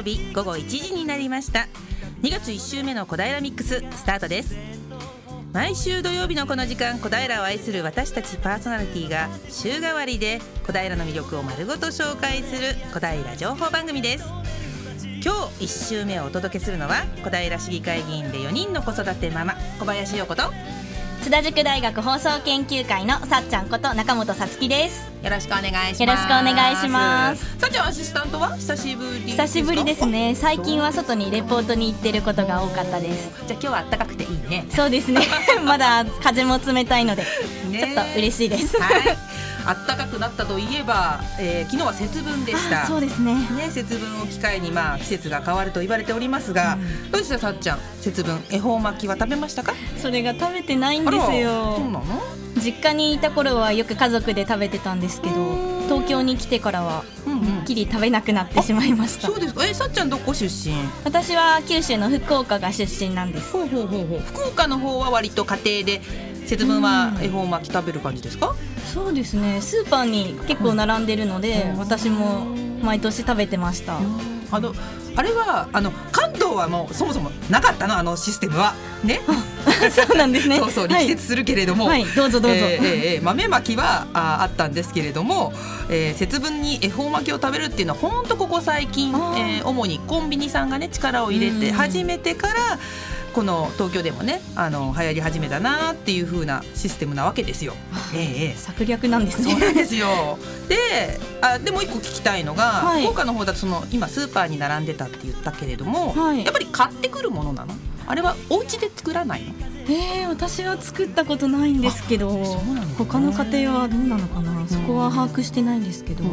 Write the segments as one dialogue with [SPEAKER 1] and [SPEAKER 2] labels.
[SPEAKER 1] 曜日午後1時になりました。2月1週目の小平ミックススタートです。毎週土曜日のこの時間小平を愛する私たちパーソナリティが週替わりで小平の魅力を丸ごと紹介する小平情報番組です。今日1週目をお届けするのは小平市議会議員で4人の子育てママ小林陽子と
[SPEAKER 2] 津田塾大学放送研究会のさっちゃんこと中本さつきです。
[SPEAKER 1] よろしくお願いします。
[SPEAKER 2] よろしくお願いします。
[SPEAKER 1] さっちゃんアシスタントは久しぶり
[SPEAKER 2] 久しぶりですね。最近は外にレポートに行ってることが多かったです。
[SPEAKER 1] じゃあ今日は暖かくていいね。
[SPEAKER 2] そうですね。まだ風も冷たいので、
[SPEAKER 1] ね。
[SPEAKER 2] ちょっと嬉しいです。
[SPEAKER 1] はい暖かくなったといえば、えー昨日は節分でした。
[SPEAKER 2] そうですね。
[SPEAKER 1] ね、節分を機会にまあ季節が変わると言われておりますが、どうでしたさっちゃん？節分恵方巻きは食べましたか？
[SPEAKER 2] それが食べてないんです
[SPEAKER 1] そう
[SPEAKER 2] よ
[SPEAKER 1] なの？
[SPEAKER 2] 実家にいた頃はよく家族で食べてたんですけど東京に来てからはっきり食べなくなってしまいました。
[SPEAKER 1] そうですか？えさっちゃんどこ出身？
[SPEAKER 2] 私は九州の福岡が出身なんです。
[SPEAKER 1] ほうほうほうほう。福岡の方は割と家庭で節分は恵方巻き食べる感じですか？
[SPEAKER 2] そうですね。スーパーに結構並んでるので、私も毎年食べてました、
[SPEAKER 1] あのあれはあの関東はもうそもそもなかったの？あのシステムは。ね？
[SPEAKER 2] そうなんですね。
[SPEAKER 1] そうそう
[SPEAKER 2] はい。
[SPEAKER 1] 力説するけれども、
[SPEAKER 2] はいどうぞどうぞ、
[SPEAKER 1] えーえーえー豆まきはああったんですけれども、えー節分に恵方巻きを食べるっていうのは本当ここ最近、えー主にコンビニさんがね力を入れて
[SPEAKER 2] うん。
[SPEAKER 1] 始めてからこの東京でもねあの流行り始めたなっていう風なシステムなわけですよ。えーえー
[SPEAKER 2] 策略なんですね
[SPEAKER 1] そうなんですよ。で、あでもう一個聞きたいのが、
[SPEAKER 2] はい
[SPEAKER 1] 福岡の方だとその今スーパーに並んでたって言ったけれども、
[SPEAKER 2] はい
[SPEAKER 1] やっぱり買ってくるものなの？あれはお家で作らないの？
[SPEAKER 2] えー、私は作ったことないんですけど
[SPEAKER 1] そうなの
[SPEAKER 2] 他の家庭はどうなのかな？そこは把握してないんですけど、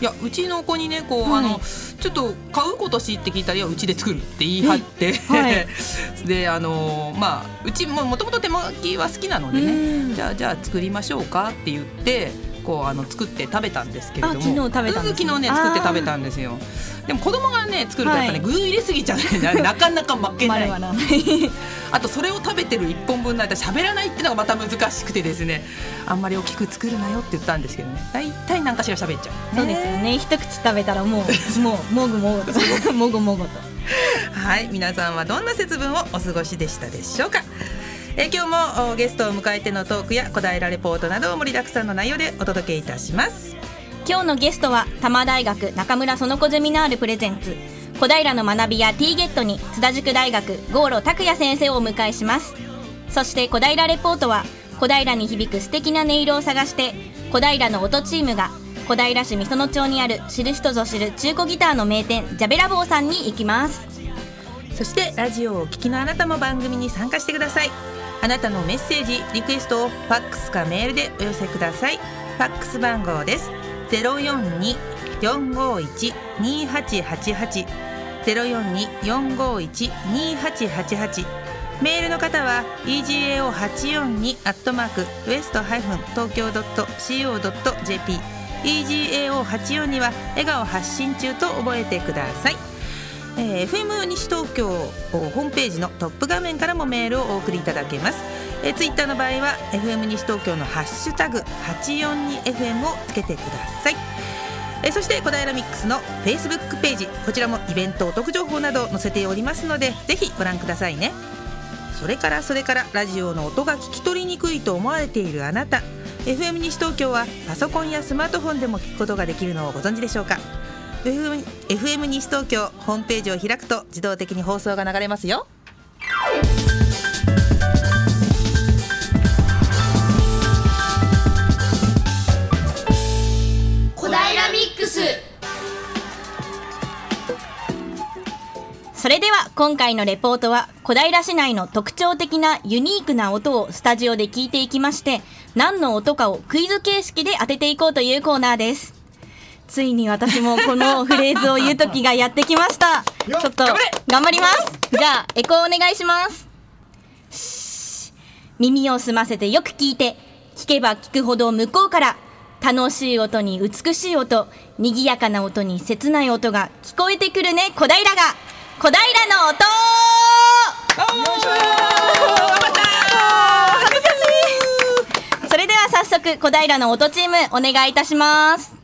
[SPEAKER 1] いやうちの子にねこう、
[SPEAKER 2] はい。
[SPEAKER 1] あのちょっと買うことしって聞いたらいやうちで作るって言い張って、
[SPEAKER 2] はい。
[SPEAKER 1] であのまあうちももともと手巻きは好きなのでね。
[SPEAKER 2] うん。
[SPEAKER 1] じゃあじゃあ作りましょうかって言ってこうあの作って食べたんですけれども。
[SPEAKER 2] あ昨日食べたんですね。
[SPEAKER 1] うん昨日ね作って食べたんですよ。でも子供がね作るとやっぱね、
[SPEAKER 2] はい
[SPEAKER 1] 具入れすぎちゃってななかなか負けない。あとそれを食べてる一本分ないと喋らないっていうのがまた難しくてですねあんまり大きく作るなよって言ったんですけどね。大体何かしら喋っちゃう。
[SPEAKER 2] そうですよね。一口食べたらもう もうもぐもぐ。ともぐもぐと。
[SPEAKER 1] はい、皆さんはどんな節分をお過ごしでしたでしょうか。えー今日もおゲストを迎えてのトークや小平レポートなどを盛りだくさんの内容でお届けいたします。
[SPEAKER 2] 今日のゲストは多摩大学中村園子ゼミナールプレゼンツ小平の学びや T ゲットに津田塾大学郷路拓也先生をお迎えしますそして小平レポートは小平に響く素敵な音色を探して小平の音チームが小平市美園町にある知る人ぞ知る中古ギターの名店ジャベラボーさんに行きます
[SPEAKER 1] そしてラジオをお聞きのあなたも番組に参加してください。あなたのメッセージ、リクエストをファックスかメールでお寄せください。ファックス番号です。ゼロ四二四五一二八八八ゼロ四二四五一二八八八メールの方は egao 八四二アットマークウエストハイフン東京ドット co ドット jp egao 八四二は笑顔発信中と覚えてください。えー FM 西東京ホームページのトップ画面からもメールをお送りいただけます、えー、ツイッターの場合は FM 西東京のハッシュタグ 842FM をつけてください。えーそして小平ミックスの Facebook ページこちらもイベントお得情報などを載せておりますのでぜひご覧くださいね。それからそれからラジオの音が聞き取りにくいと思われているあなた。FM 西東京はパソコンやスマートフォンでも聞くことができるのをご存知でしょうか？FM, 西東京ホームページを開くと自動的に放送が流れますよ。
[SPEAKER 3] 小平ミックス。
[SPEAKER 2] それでは今回のレポートは小平市内の特徴的なユニークな音をスタジオで聞いていきまして何の音かをクイズ形式で当てていこうというコーナーですついに私もこのフレーズを言う時がやってきました。ちょっと頑張ります。じゃあエコーお願いします。し耳を澄ませてよく聞いて聞けば聞くほど向こうから楽しい音に美しい音賑やかな音に切ない音が聞こえてくるね。小平が小平の音。それでは早速小平の音チームお願いいたします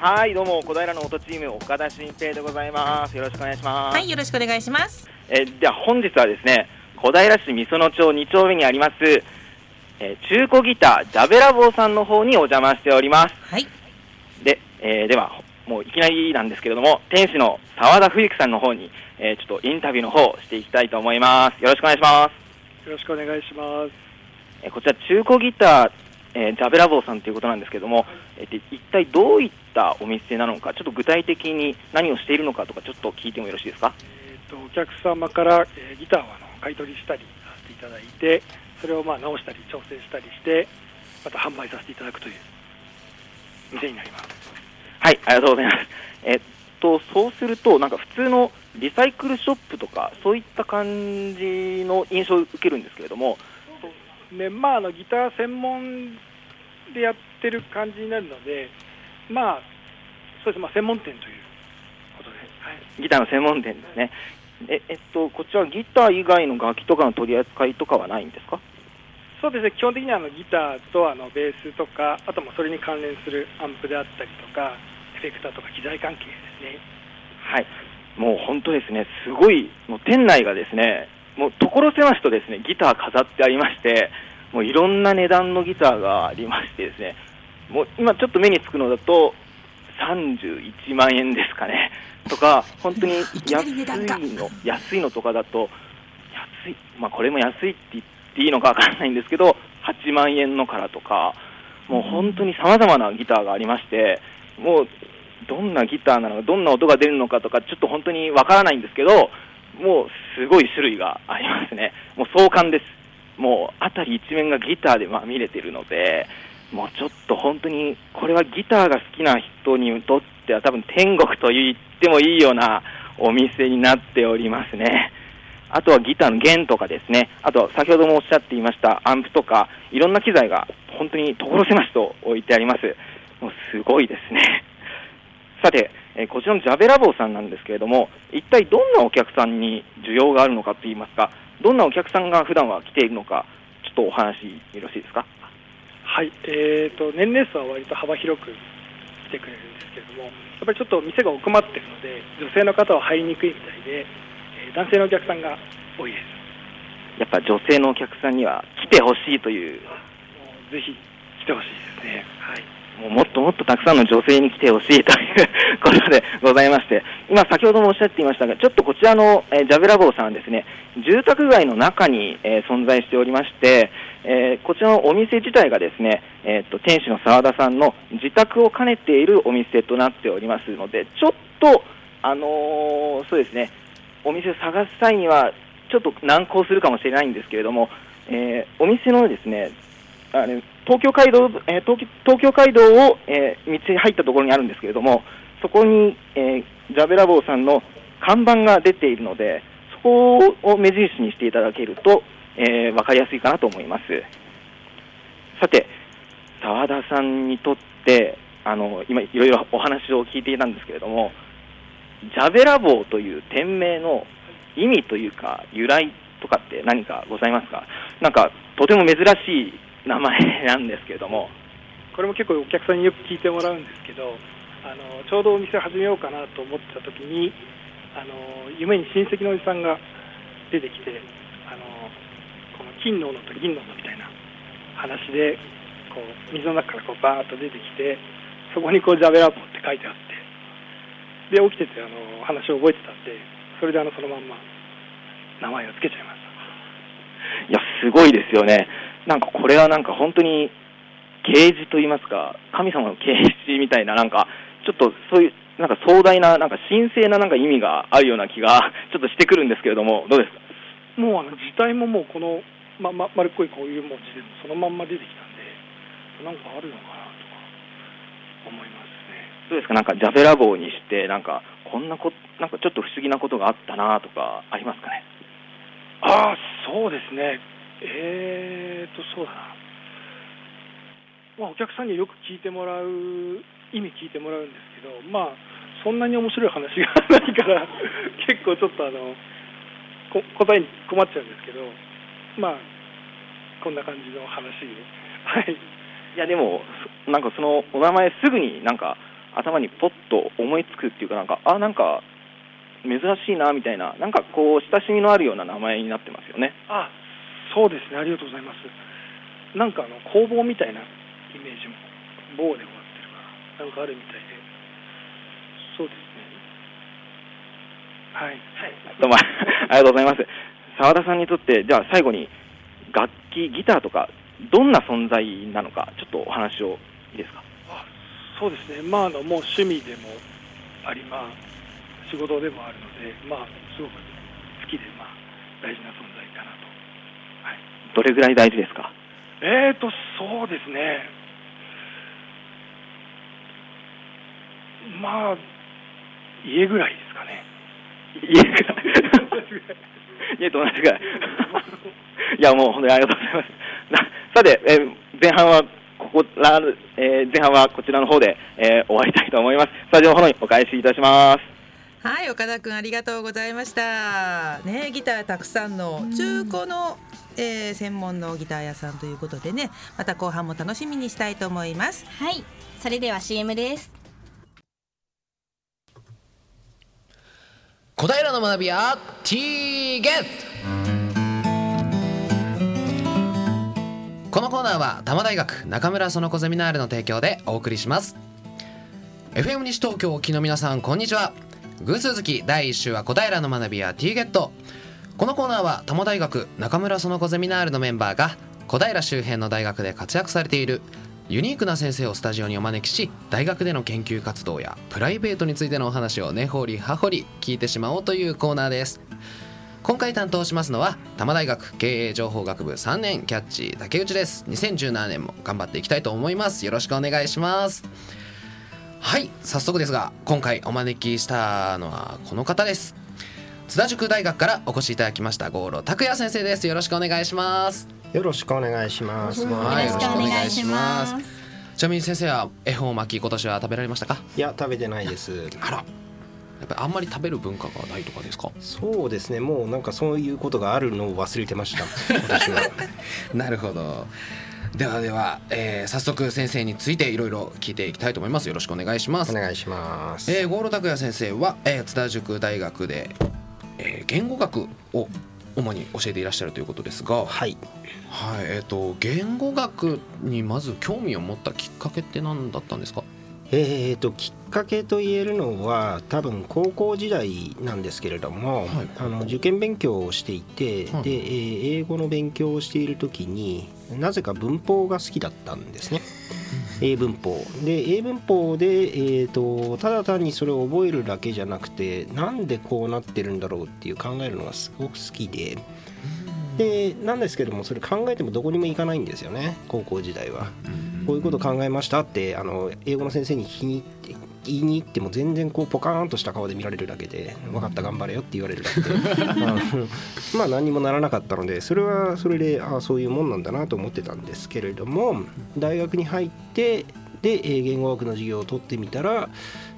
[SPEAKER 4] はい、どうも、小平の音チーム、岡田新平でございます。よろしくお願いします。
[SPEAKER 1] はいよろしくお願いします
[SPEAKER 4] えーでは、本日はですね、小平市美園町2丁目にあります、えー中古ギター、ジャベラボーさんの方にお邪魔しております。
[SPEAKER 1] はい
[SPEAKER 4] で、えーでは、もういきなりなんですけれども、店主の澤田冬樹さんの方に、えーちょっとインタビューの方をしていきたいと思います。よろしくお願いします。
[SPEAKER 5] よろしくお願いします。
[SPEAKER 4] えーこちら中古ギター、えージャベラボーさんということなんですけども、えーで一体どういったお店なのか、ちょっと具体的に何をしているのかとか、ちょっと聞いてもよろしいですか？
[SPEAKER 5] えっ、とお客様から、えーギターをあの買い取りしたりさせていただいて、それをまあ直したり調整したりして、また販売させていただくという店になります。
[SPEAKER 4] はい、ありがとうございます。えっと、そうすると、なんか普通のリサイクルショップとか、そういった感じの印象を受けるんですけれども、
[SPEAKER 5] でまああのギター専門でやってる感じになるので、まあそうですまあ専門店ということで、はい。
[SPEAKER 4] ギターの専門店ですね。ええっと、こちらギター以外の楽器とかの取り扱いとかはないんですか？
[SPEAKER 5] そうですね基本的にはあのギターとあのベースとか、あともそれに関連するアンプであったりとか、エフェクターとか機材関係ですね。
[SPEAKER 4] はい、もう本当ですね、すごい、もう店内がですね、もう所狭しとですねギター飾ってありまして、もういろんな値段のギターがありましてですね、もう今ちょっっと目につくのだと、31万円ですかね、とか、本当に安いの、安いのとかだと、安い、まあこれも安いって言っていいのかわからないんですけど、8万円のからとか、もう本当にさまざまなギターがありまして、もうどんなギターなのか、どんな音が出るのかとか、ちょっと本当にわからないんですけど、もうすごい種類がありますね。もう壮観です。もう辺り一面がギターでまみれてるので、もうちょっと本当に、これはギターが好きな人にとっては多分天国と言ってもいいようなお店になっておりますね。あとはギターの弦とかですね、あと先ほどもおっしゃっていましたアンプとか、いろんな機材が本当に所狭しと置いてあります。もうすごいですね。さて、えーこちらのジャベラボーさんなんですけれども、一体どんなお客さんに需要があるのかといいますか、どんなお客さんが普段は来ているのか、ちょっとお話よろしいですか？
[SPEAKER 5] はい、えー、と年齢層は割と幅広く来てくれるんですけれども、やっぱりちょっと店が奥まってるので、女性の方は入りにくいみたいで、えー男性のお客さんが多いです。
[SPEAKER 4] やっぱ女性のお客さんには来てほしいという、
[SPEAKER 5] ぜひ来てほしいですね。はい
[SPEAKER 4] もっともっとたくさんの女性に来てほしいということでございまして、今、先ほどもおっしゃっていましたが、ちょっとこちらの、えージャベラボーさんですね、住宅街の中に、えー存在しておりまして、えーこちらのお店自体がですね、えっと店主の澤田さんの自宅を兼ねているお店となっておりますので、ちょっと、あのそうですね、お店を探す際には、ちょっと難航するかもしれないんですけれども、えお店のですね、あの東京街道、えー東東京街道を、えー道に入ったところにあるんですけれども、そこに、えージャベラボーさんの看板が出ているので、そこを目印にしていただけると、えーわかりやすいかなと思います。さて、澤田さんにとって、あの今、いろいろお話を聞いていたんですけれども、ジャベラボーという店名の意味というか、由来とかって何かございますか、なんかとても珍しい名前なんですけれども、
[SPEAKER 5] これも結構お客さんによく聞いてもらうんですけど、あのちょうどお店始めようかなと思ってた時に、あの夢に親戚のおじさんが出てきて、あのこの金の斧と銀の斧みたいな話で、こう水の中からこうバーッと出てきて、そこにこうジャベラボーって書いてあって、で起きててあの話を覚えてたんで、それであのそのまんま名前をつけちゃいました。
[SPEAKER 4] いや、すごいですよね。なんかこれはなんか本当に啓示といいますか、神様の啓示みたいな、なんかちょっとそういう、なんか壮大な、なんか神聖ななんか意味があるような気が ちょっとしてくるんですけれども、どうですか？
[SPEAKER 5] もうあの字体ももうこの、まま、丸っこいこういう文字でもそのまんま出てきたんで、なんかあるのかなとか思いますね。
[SPEAKER 4] どうですか？なんかジャベラボーにして、なんかこんなこ、なんかちょっと不思議なことがあったなとかありますかね？
[SPEAKER 5] ああ、そうですね。えーと、そうだな。まあ、お客さんによく聞いてもらう、意味聞いてもらうんですけど、まあ、そんなに面白い話がないから、結構ちょっとあの、こ答えに困っちゃうんですけど、まあ、こんな感じの話で。はい。
[SPEAKER 4] いやでも、そなんかそのお名前すぐになんか頭にポッと思いつくっていうかなんかあなんか珍しいなみたいななんかこう親しみのあるような名前になってますよね。
[SPEAKER 5] あそうですね。ありがとうございます。なんかあの工房みたいなイメージも棒で終わってるからなんかあるみたいで。そうですね。はい、はい、
[SPEAKER 4] どうも。ありがとうございます。澤田さんにとってじゃあ最後に楽器ギターとかどんな存在なのかちょっとお話をいいですか？
[SPEAKER 5] あそうですね。まああのもう趣味でもありまあ仕事でもあるのでまあすごく好きでまあ大事な存在
[SPEAKER 4] どれぐらい大事ですか？
[SPEAKER 5] えーとそうですねまあ家ぐらいですかね
[SPEAKER 4] 家ぐらい？家と同じぐらい。いやもう本当にありがとうございます。なさて、えー前半はここら、えー前半はこちらの方で、えー終わりたいと思います。スタジオの方にお返しいたします。
[SPEAKER 1] はい岡田くんありがとうございましたねギターたくさんの中古の、えー専門のギター屋さんということでねまた後半も楽しみにしたいと思います。
[SPEAKER 2] はい。それでは CM です。
[SPEAKER 6] 小平の学びや T ゲットこのコーナーは多摩大学中村園子ゼミナールの提供でお送りします。FM 西東京沖の皆さんこんにちは。偶数月第1週は小平の学びや T ゲットこのコーナーは多摩大学中村園子ゼミナールのメンバーが小平周辺の大学で活躍されているユニークな先生をスタジオにお招きし大学での研究活動やプライベートについてのお話を根掘り葉掘り聞いてしまおうというコーナーです。今回担当しますのは多摩大学経営情報学部3年キャッチ竹内です。2017年も頑張っていきたいと思います。よろしくお願いします。はい早速ですが今回お招きしたのはこの方です。津田塾大学からお越しいただきました郷路拓也先生ですよろしくお願いします
[SPEAKER 7] よろしくお願いします。
[SPEAKER 6] はい
[SPEAKER 2] よろしくお願いします
[SPEAKER 6] ちなみに先生は恵方巻き今年は食べられましたか？
[SPEAKER 7] いや食べてないです。
[SPEAKER 6] あらやっぱりあんまり食べる文化がないとかですか？
[SPEAKER 7] そうですね。もうなんかそういうことがあるのを忘れてました。私は。
[SPEAKER 6] なるほどではでは、えー早速先生についていろいろ聞いていきたいと思いますよろしくお願いします
[SPEAKER 7] お願いします。
[SPEAKER 6] えー、郷路拓也先生は、えー津田塾大学で、えー言語学を主に教えていらっしゃるということですが、はい
[SPEAKER 7] はい。
[SPEAKER 6] えー、と言語学にまず興味を持ったきっかけって何だったんですか？
[SPEAKER 7] えー、ときっかけと言えるのは多分高校時代なんですけれども、
[SPEAKER 6] はい
[SPEAKER 7] あの受験勉強をしていて、
[SPEAKER 6] はい
[SPEAKER 7] で、えー英語の勉強をしている時になぜか文法が好きだったんですね。英文法。で英文法で、えー、とただ単にそれを覚えるだけじゃなくてなんでこうなってるんだろうっていう考えるのがすごく好きで。でなんですけどもそれ考えてもどこにも行かないんですよね高校時代は。こういうこと考えましたってあの英語の先生に聞きに行って言いに行っても全然こうポカーンとした顔で見られるだけで分かった頑張れよって言われるだけで。まあ何にもならなかったのでそれはそれでああそういうもんなんだなと思ってたんですけれども大学に入ってでえー言語学の授業を取ってみたら、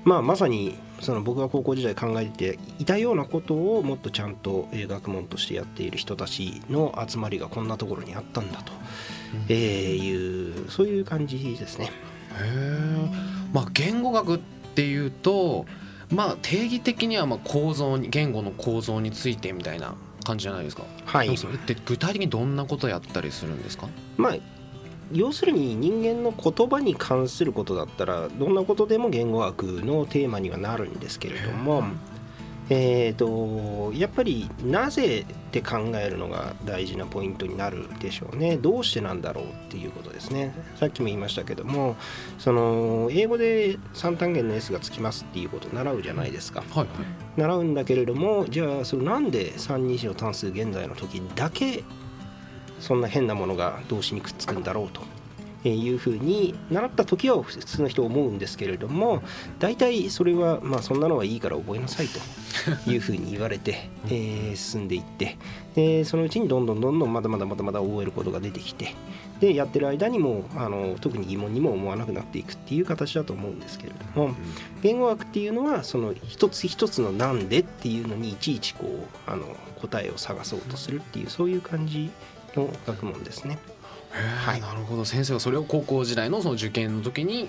[SPEAKER 7] まあ、まさにその僕が高校時代考えていたようなことをもっとちゃんとえー学問としてやっている人たちの集まりがこんなところにあったんだと、えーいうそういう感じですね。
[SPEAKER 6] へえまあ言語学っていうとまあ定義的にはまあ構造に言語の構造についてみたいな感じじゃないですか。
[SPEAKER 7] はい
[SPEAKER 6] それって具体的にどんなことやったりするんですか？
[SPEAKER 7] まあ要するに人間の言葉に関することだったらどんなことでも言語学のテーマにはなるんですけれども、えー、とやっぱりなぜって考えるのが大事なポイントになるでしょうねどうしてなんだろうっていうことですねさっきも言いましたけどもその英語で3単元の S がつきますっていうことを習うじゃないですか
[SPEAKER 6] はいはい。
[SPEAKER 7] 習うんだけれどもじゃあそれなんで3二次の単数現在の時だけそんな変なものが動詞にくっつくんだろうと。えーいうふうに習った時は普通の人思うんですけれども大体それはまあそんなのはいいから覚えなさいと いうふうに言われて、えー進んでいってでそのうちにどんどんどんどんまだまだまだまだ覚えることが出てきてでやってる間にもあの特に疑問にも思わなくなっていくっていう形だと思うんですけれども言語学っていうのはその一つ一つの「なんで」っていうのにいちいちこうあの答えを探そうとするっていうそういう感じの学問ですね。
[SPEAKER 6] はい、なるほど先生はそれを高校時代のその受験の時に、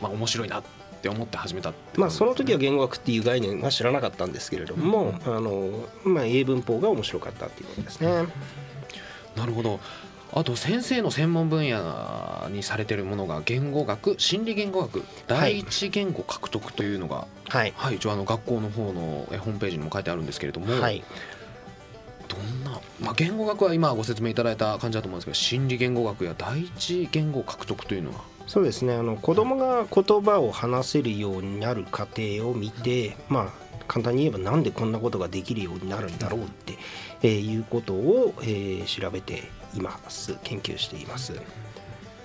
[SPEAKER 6] まあ、面白いなっって思って始めたって
[SPEAKER 7] まあその時は
[SPEAKER 6] 言
[SPEAKER 7] 言語学っていう概念は知らなかったんですけれども、あのまあ英文法が面白かったっていうことですね。
[SPEAKER 6] なるほどあと先生の専門分野にされてるものが言語学心理言語学第一言語獲得というのが、
[SPEAKER 7] はい。
[SPEAKER 6] はい、一応あの学校の方のえホームページにも書いてあるんですけれども、
[SPEAKER 7] はい。
[SPEAKER 6] どんな、まあ、言語学は今ご説明いただいた感じだと思うんですけど心理言語学や第一言語獲得というのは？
[SPEAKER 7] そうですね。あの子供が言葉を話せるようになる過程を見てまあ簡単に言えばなんでこんなことができるようになるんだろうって、えーいうことを、えー調べています。研究しています。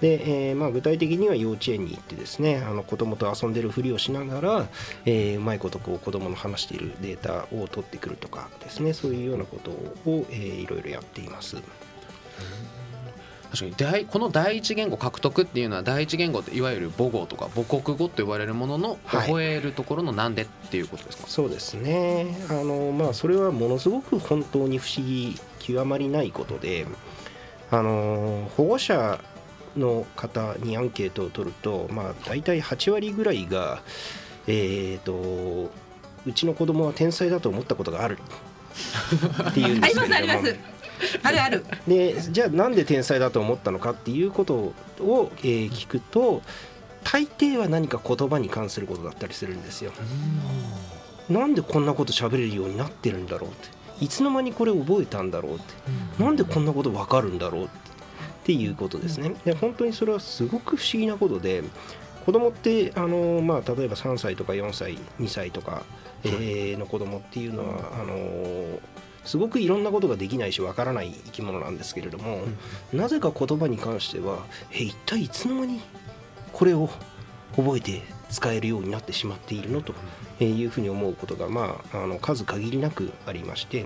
[SPEAKER 7] で、えーまあ、具体的には幼稚園に行ってですねあの子供と遊んでるふりをしながら、えーうまいことこう子供の話しているデータを取ってくるとかですねそういうようなことを、えーいろいろやっています。
[SPEAKER 6] 確かに第この第一言語獲得っていうのは第一言語っていわゆる母語とか母国語と呼ばれるものの
[SPEAKER 7] はい。
[SPEAKER 6] 覚えるところのなんでっていうことですか、
[SPEAKER 7] そうですね。あのまあそれはものすごく本当に不思議極まりないことであの保護者の方にアンケートを取るとまあ大体8割ぐらいがえっ、とうちの子供は天才だと思ったことがある。っていうんですけれども
[SPEAKER 1] すあります。あるある。
[SPEAKER 7] でじゃあなんで天才だと思ったのかっていうことを、えー聞くと大抵は何か言葉に関することだったりするんですよ。なんでこんなこと喋れるようになってるんだろうって。いつの間にこれ覚えたんだろうって。なんでこんなこと分かるんだろうってっていうことですね。で本当にそれはすごく不思議なことで子供ってあの、まあ、例えば3歳とか4歳2歳とか、えーの子供っていうのはあのすごくいろんなことができないしわからない生き物なんですけれども、なぜか言葉に関してはえ一体いつの間にこれを覚えて使えるようになってしまっているのというふうに思うことが、まあ、あの数限りなくありまして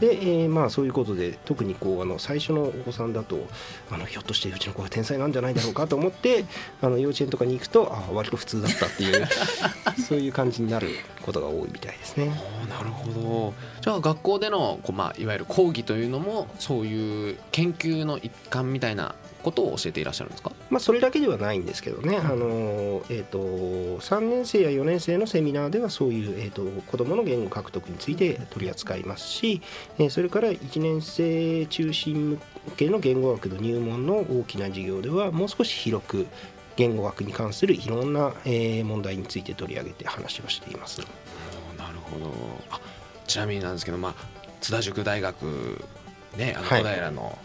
[SPEAKER 7] で、えーまあ、そういうことで特にこうあの最初のお子さんだとあのひょっとしてうちの子は天才なんじゃないだろうかと思って あの幼稚園とかに行くとあ割と普通だったっていう そういう感じになることが多いみたいですね。
[SPEAKER 6] なるほどじゃあ学校でのこう、まあ、いわゆる講義というのもそういう研究の一環みたいなことを教えていらっしゃるんですか？
[SPEAKER 7] まあ、それだけではないんですけどね、あのえー、と3年生や4年生のセミナーではそういう、えー、と子どもの言語獲得について取り扱いますし、えーそれから1年生中心向けの言語学の入門の大きな授業ではもう少し広く言語学に関するいろんな、えー問題について取り上げて話をしています。
[SPEAKER 6] なるほど。あちなみになんですけど、まあ、津田塾大学ねあの
[SPEAKER 7] はい。
[SPEAKER 6] 小平の、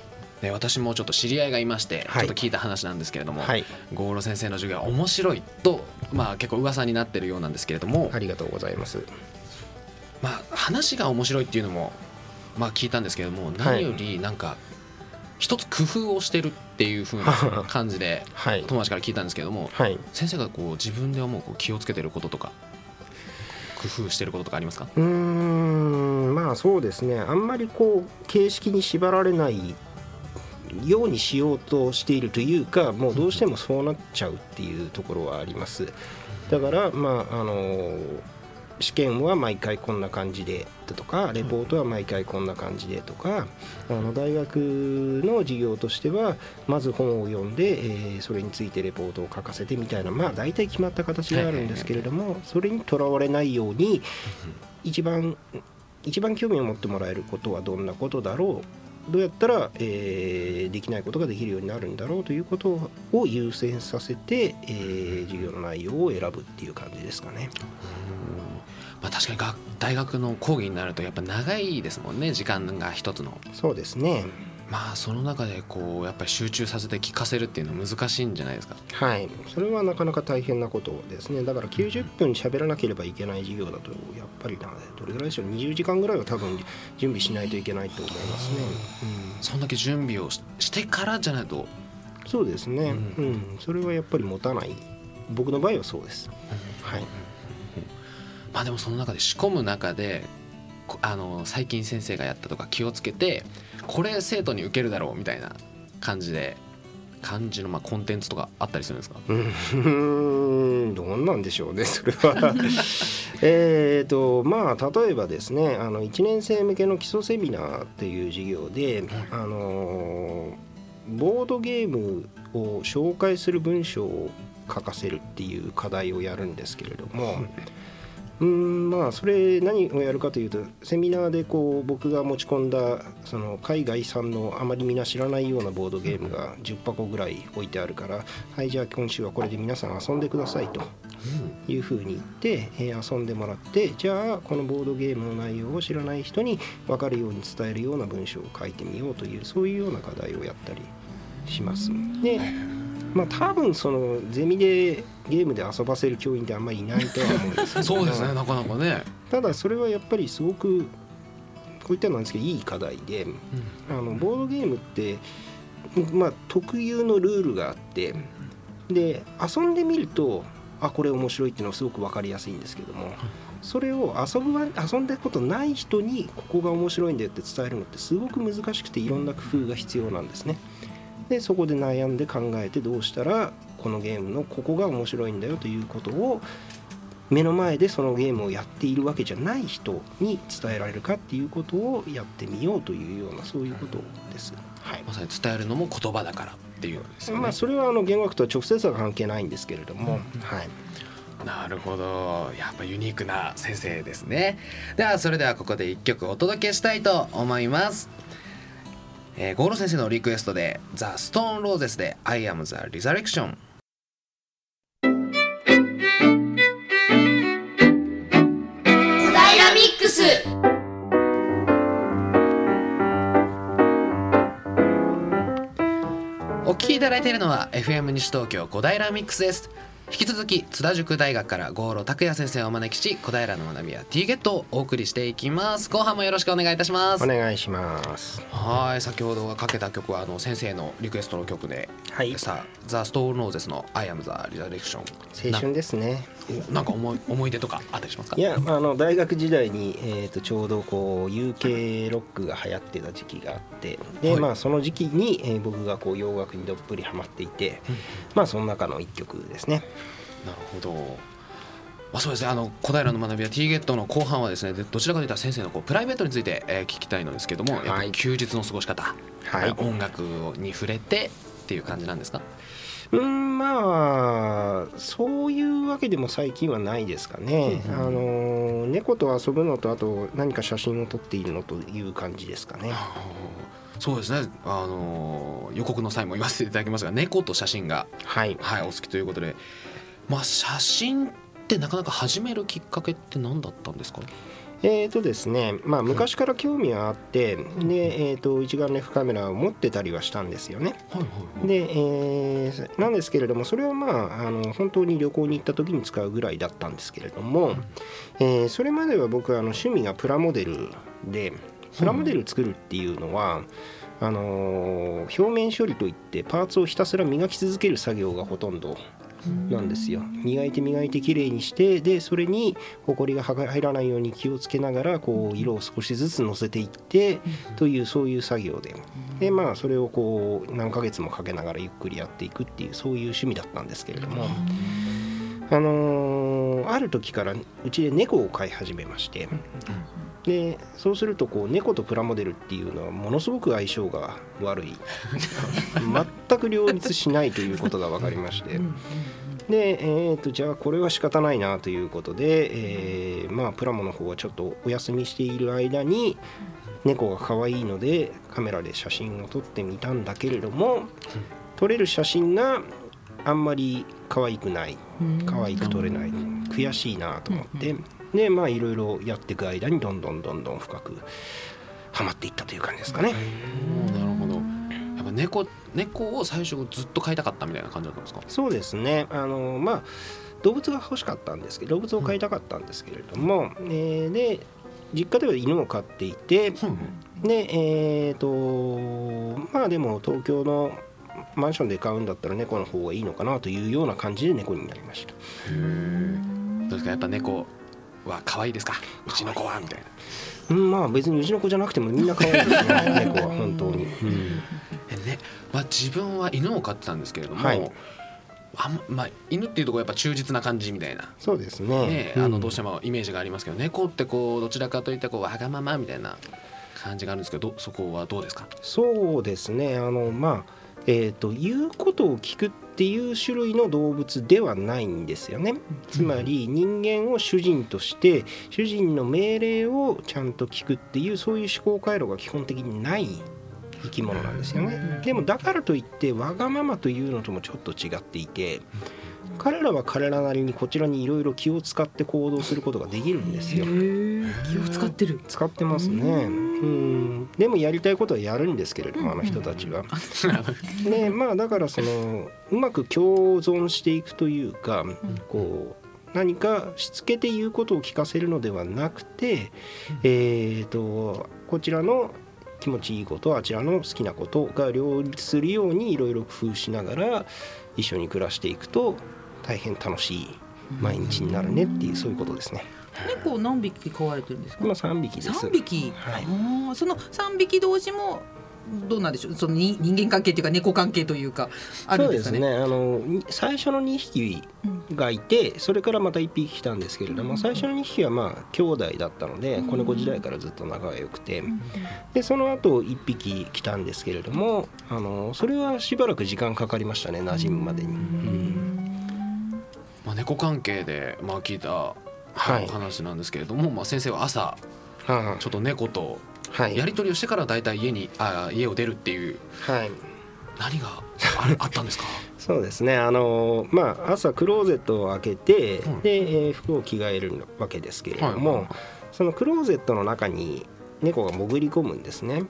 [SPEAKER 6] ね、私もちょっと知り合いがいまして、
[SPEAKER 7] はい。
[SPEAKER 6] ちょっと聞いた話なんですけれども、
[SPEAKER 7] はい、
[SPEAKER 6] 郷路先生の授業は面白いと、まあ、結構噂になってるようなんですけれども、
[SPEAKER 7] ありがとうございます。
[SPEAKER 6] まあ、話が面白いっていうのも、まあ、聞いたんですけれども何よりなんか一つ工夫をしてるっていう風な 感じで
[SPEAKER 7] はい、
[SPEAKER 6] 友達から聞いたんですけれども
[SPEAKER 7] はい。
[SPEAKER 6] 先生がこう自分で思うこう気をつけてることとか工夫してることとかありますか？
[SPEAKER 7] うーんまあそうですね。あんまりこう形式に縛られないようにしようとしているというかもうどうしてもそうなっちゃうっていうところはあります。だからまああの試験は毎回こんな感じでとかレポートは毎回こんな感じでとかあの大学の授業としてはまず本を読んで、えーそれについてレポートを書かせてみたいなまあ大体決まった形があるんですけれどもそれにとらわれないように一番一番興味を持ってもらえることはどんなことだろうどうやったら、えーできないことができるようになるんだろうということを優先させて、えー授業の内容を選ぶっていう感じですかね。
[SPEAKER 6] まあ、確かに学大学の講義になるとやっぱ長いですもんね。時間が一つの。
[SPEAKER 7] そうですね
[SPEAKER 6] まあその中でこうやっぱり集中させて聞かせるっていうのは難しいんじゃないですか？
[SPEAKER 7] はい。それはなかなか大変なことですね。だから90分喋らなければいけない授業だとやっぱりなどれぐらいでしょう？20時間ぐらいは多分準備しないといけないと思いますね、
[SPEAKER 6] そんだけ準備をししてからじゃないと。
[SPEAKER 7] うん、そうですね、
[SPEAKER 6] う
[SPEAKER 7] うん。それはやっぱり持たない。僕の場合はそうです、はい。
[SPEAKER 6] まあでもその中で仕込む中でこあの最近先生がやったとか気をつけてこれ生徒に受けるだろうみたいな感じで感じのまあコンテンツとかあったりするんですか？
[SPEAKER 7] うーんどうなんでしょうねそれは。えっとまあ例えばですねあの1年生向けの基礎セミナーっていう授業で、あのボードゲームを紹介する文章書かせるっていう課題をやるんですけれども、うんまあそれ何をやるかというとセミナーでこう僕が持ち込んだその海外産のあまりみんな知らないようなボードゲームが10箱ぐらい置いてあるからはいじゃあ今週はこれで皆さん遊んでくださいというふうに言って、えー遊んでもらってじゃあこのボードゲームの内容を知らない人に分かるように伝えるような文章を書いてみようというそういうような課題をやったりします。でまあ多分そのゼミでゲームで遊ばせる教員ってあんまりいないとは思うんですけど
[SPEAKER 6] そうですねなかなかね。
[SPEAKER 7] ただそれはやっぱりすごくこういったのなんですけどいい課題であのボードゲームって、まあ、特有のルールがあってで遊んでみるとあこれ面白いっていうのはすごく分かりやすいんですけどもそれを遊ぶわ遊んだことない人にここが面白いんだよって伝えるのってすごく難しくていろんな工夫が必要なんですね。でそこで悩んで考えてどうしたらこのゲームのここが面白いんだよということを目の前でそのゲームをやっているわけじゃない人に伝えられるかっていうことをやってみようというようなそういうことです。はい。
[SPEAKER 6] まさに伝えるのも言葉だからっていうね、
[SPEAKER 7] まあ、それはあの言語学とは直接は関係ないんですけれども、はい、
[SPEAKER 6] なるほど。やっぱユニークな先生ですね。ではそれではここで一曲お届けしたいと思います。えー、ゴーロ先生のリクエストで「ザ・ストーン・ローゼス」で「I am the Resurrection」
[SPEAKER 3] ス
[SPEAKER 6] お聞きいただいているのは FM 西東京5大ラミックスです。引き続き津田塾大学から郷路拓也先生をお招きし小平の学びや T ゲットをお送りしていきます。後半もよろしくお願いいたします。
[SPEAKER 7] お願いします。
[SPEAKER 6] はい先ほどかけた曲はあの先生のリクエストの曲で、
[SPEAKER 7] はい、
[SPEAKER 6] さあザ・ストーン・ローゼスの「I am the Resurrection
[SPEAKER 7] 青春ですね。
[SPEAKER 6] な」なんか思い思い出とかあったりしますか？
[SPEAKER 7] いやあの大学時代に、えー、とちょうどこう UK ロックが流行ってた時期があってで、
[SPEAKER 6] はい。
[SPEAKER 7] まあ、その時期に、えー僕がこう洋楽にどっぷりハマっていて、まあその中の一曲ですね。
[SPEAKER 6] なるほど。まあ、そうですね。あの小平の学びや T ゲットの後半はですねでどちらかというと先生のこうプライベートについて、えー聞きたいのですけども、やっぱ休日の過ごし方、
[SPEAKER 7] はい。
[SPEAKER 6] 音楽に触れてっていう感じなんですか？
[SPEAKER 7] うんまあそういうわけでも最近はないですかね、あの猫と遊ぶのとあと何か写真を撮っているのという感じですかね。
[SPEAKER 6] そうですね。あの予告の際も言わせていただきますが猫と写真が、
[SPEAKER 7] はい。
[SPEAKER 6] はい、お好きということでまあ写真ってなかなか始めるきっかけって何だったんですか？
[SPEAKER 7] えーとですねまあ昔から興味はあってで、えー、と一眼レフカメラを持ってたりはしたんですよね。
[SPEAKER 6] はいはい
[SPEAKER 7] で、えーなんですけれどもそれはまああの本当に旅行に行った時に使うぐらいだったんですけれども、えーそれまでは僕はあの趣味がプラモデルでプラモデル作るっていうのは、あのー表面処理といってパーツをひたすら磨き続ける作業がほとんどなんですよ。磨いて磨いてきれいにしてでそれにホコリが入らないように気をつけながらこう色を少しずつのせていってというそういう作業で。でまあそれをこう何ヶ月もかけながらゆっくりやっていくっていうそういう趣味だったんですけれども。あのある時からうちで猫を飼い始めまして。でそうするとこう猫とプラモデルっていうのはものすごく相性が悪い。全く両立しないということが分かりまして。で、えー、とじゃあこれは仕方ないなということで、えーまあプラモの方はちょっとお休みしている間に猫が可愛いのでカメラで写真を撮ってみたんだけれども撮れる写真があんまり可愛くない。可愛く撮れない。悔しいなと思ってでまあいろいろやっていく間にどんどんどんどん深くハマっていったという感じですかね。
[SPEAKER 6] なるほど。やっぱ猫猫を最初ずっと飼いたかったみたいな感じだったんですか？
[SPEAKER 7] そうですね。あのまあ動物が欲しかったんですけど動物を飼いたかったんですけれども、えーで実家では犬を飼っていてでえっ、とまあでも東京のマンションで飼うんだったら猫の方がいいのかなというような感じで猫になりました。
[SPEAKER 6] へえどうですか？やっぱ猫は可愛いですか？うちの子はみたいな。
[SPEAKER 7] うんまあ別にうちの子じゃなくてもみんな可愛いですね猫は本当に、うん。
[SPEAKER 6] えね、まあ、自分は犬を飼ってたんですけれども、
[SPEAKER 7] はい。
[SPEAKER 6] あんまあ、犬っていうところやっぱ忠実な感じみたいな、
[SPEAKER 7] そうですね。
[SPEAKER 6] ねあのどうしてもイメージがありますけど、猫ってこうどちらかといったこうわがままみたいな感じがあるんですけどそこはどうですか？
[SPEAKER 7] そうですね。あのまあえー、と言うことを聞くっっていう種類の動物ではないんですよね。つまり人間を主人として主人の命令をちゃんと聞くっていうそういう思考回路が基本的にない生き物なんですよね。でもだからといってわがままというのともちょっと違っていて彼らは彼らなりにこちらにいろいろ気を使って行動することができるんですよ。
[SPEAKER 1] 気を使ってる。
[SPEAKER 7] 使ってますね。うん。でもやりたいことはやるんですけれどもあの人たちは。ねまあだからそのうまく共存していくというかこう何かしつけて言うことを聞かせるのではなくてえっとこちらの気持ちいいことあちらの好きなことが両立するようにいろいろ工夫しながら一緒に暮らしていくと大変楽しい毎日になるねっていうそういうことですね。
[SPEAKER 1] 猫何匹飼われてるんですか？
[SPEAKER 7] 今3匹です。
[SPEAKER 1] 三匹、
[SPEAKER 7] はい。
[SPEAKER 1] その三匹同士もどうなんでしょう？そのに人間関係というか猫関係というかあるんですかね？
[SPEAKER 7] そうですね。あのに最初の2匹がいてそれからまた1匹来たんですけれども最初の2匹はまあ兄弟だったので子猫時代からずっと仲が良くて。でその後1匹来たんですけれどもあのそれはしばらく時間かかりましたね馴染むまでに。うん
[SPEAKER 6] まあ、猫関係で、まあ、聞いた
[SPEAKER 7] はい。
[SPEAKER 6] 話なんですけれども、まあ、先生は朝
[SPEAKER 7] は
[SPEAKER 6] ちょっと猫とやり取りをしてから大体家にあ家を出るっていう
[SPEAKER 7] はい。
[SPEAKER 6] 何があれあったんですか？
[SPEAKER 7] そうですね。あのまあ朝クローゼットを開けて、
[SPEAKER 6] うん。
[SPEAKER 7] で、えー服を着替えるわけですけれども、
[SPEAKER 6] はい
[SPEAKER 7] そのクローゼットの中に猫が潜り込むんですね。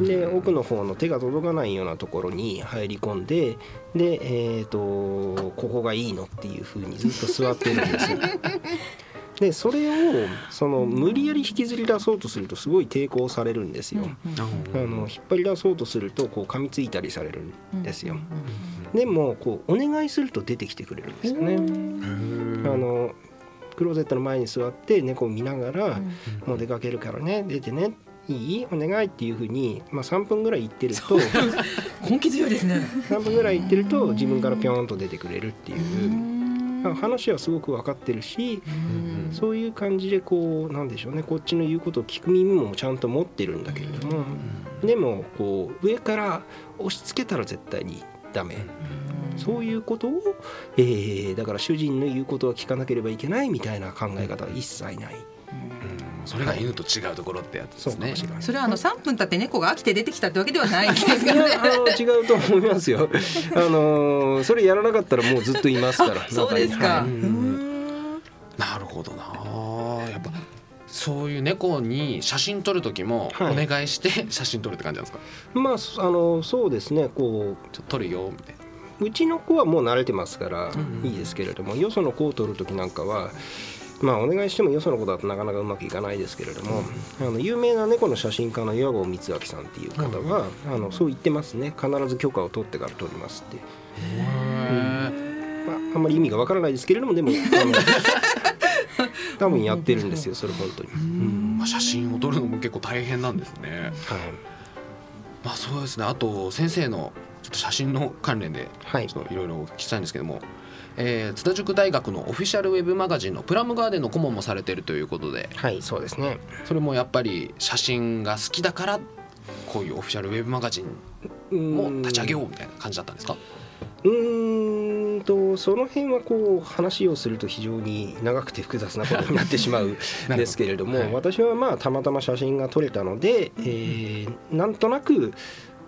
[SPEAKER 7] で奥の方の手が届かないようなところに入り込んでで、えー、とここがいいのっていうふうにずっと座ってるんですよ。でそれをその無理やり引きずり出そうとするとすごい抵抗されるんですよ。あの引っ張り出そうとするとこう噛みついたりされるんですよ。でもこうお願いすると出てきてくれるんですよね。あのクローゼットの前に座って猫を見ながら「もう出かけるからね出てねいい？お願い」っていうふうに、まあ、3分ぐらい言ってると
[SPEAKER 1] 根気強いですね。
[SPEAKER 7] 3分ぐらい言ってると自分からピョーンと出てくれるっていう。まあ話はすごく分かってるし、そういう感じでこうなんでしょうね。こっちの言うことを聞く耳もちゃんと持ってるんだけれども、でもこう上から押し付けたら絶対にダメ、そういうことを、えーだから主人の言うことは聞かなければいけないみたいな考え方は一切ない、
[SPEAKER 6] それが犬と違うところってやつですね。
[SPEAKER 7] そうかもしれない。
[SPEAKER 1] それはあの3分経って猫が飽きて出てきたってわけではないんです
[SPEAKER 7] い
[SPEAKER 1] けどね。
[SPEAKER 7] 違うと思いますよ。あのーそれやらなかったらもうずっといますから。
[SPEAKER 1] そうですか、
[SPEAKER 6] なるほどな。やっぱそういう猫に写真撮る時もお
[SPEAKER 7] はい。
[SPEAKER 6] 願いして写真撮るって感じなんですか、
[SPEAKER 7] まあそあのそうですね。こ
[SPEAKER 6] ちょっと撮るよみたいな。
[SPEAKER 7] ううちの子はもう慣れてますからいいですけれども、よその子を取る時なんかは。まあお願いしてもよその子だとなかなかうまくいかないですけれども、あの有名な猫の写真家の岩合光明さんっていう方は、あのそう言ってますね。必ず許可を取ってから撮りますって、まあ、あんまり意味がわからないですけれどもでも 多分やってるんですよそれ本当に、うん。
[SPEAKER 6] まあ、写真を撮るのも結構大変なんですね。
[SPEAKER 7] はい。
[SPEAKER 6] まあそうですね。あと先生のちょっと写真の関連で
[SPEAKER 7] はい。
[SPEAKER 6] ちょっといろいろお聞きしたいんですけども、えー津田塾大学のオフィシャルウェブマガジンのプラムガーデンの顧問もされてるということで
[SPEAKER 7] はいそうですね。
[SPEAKER 6] それもやっぱり写真が好きだからこういうオフィシャルウェブマガジンも立ち上げようみたいな感じだったんですか？
[SPEAKER 7] うーんとその辺はこう話をすると非常に長くて複雑なことになってしまうん ですけれども
[SPEAKER 6] はい。
[SPEAKER 7] 私はまあたまたま写真が撮れたので、えーなんとなく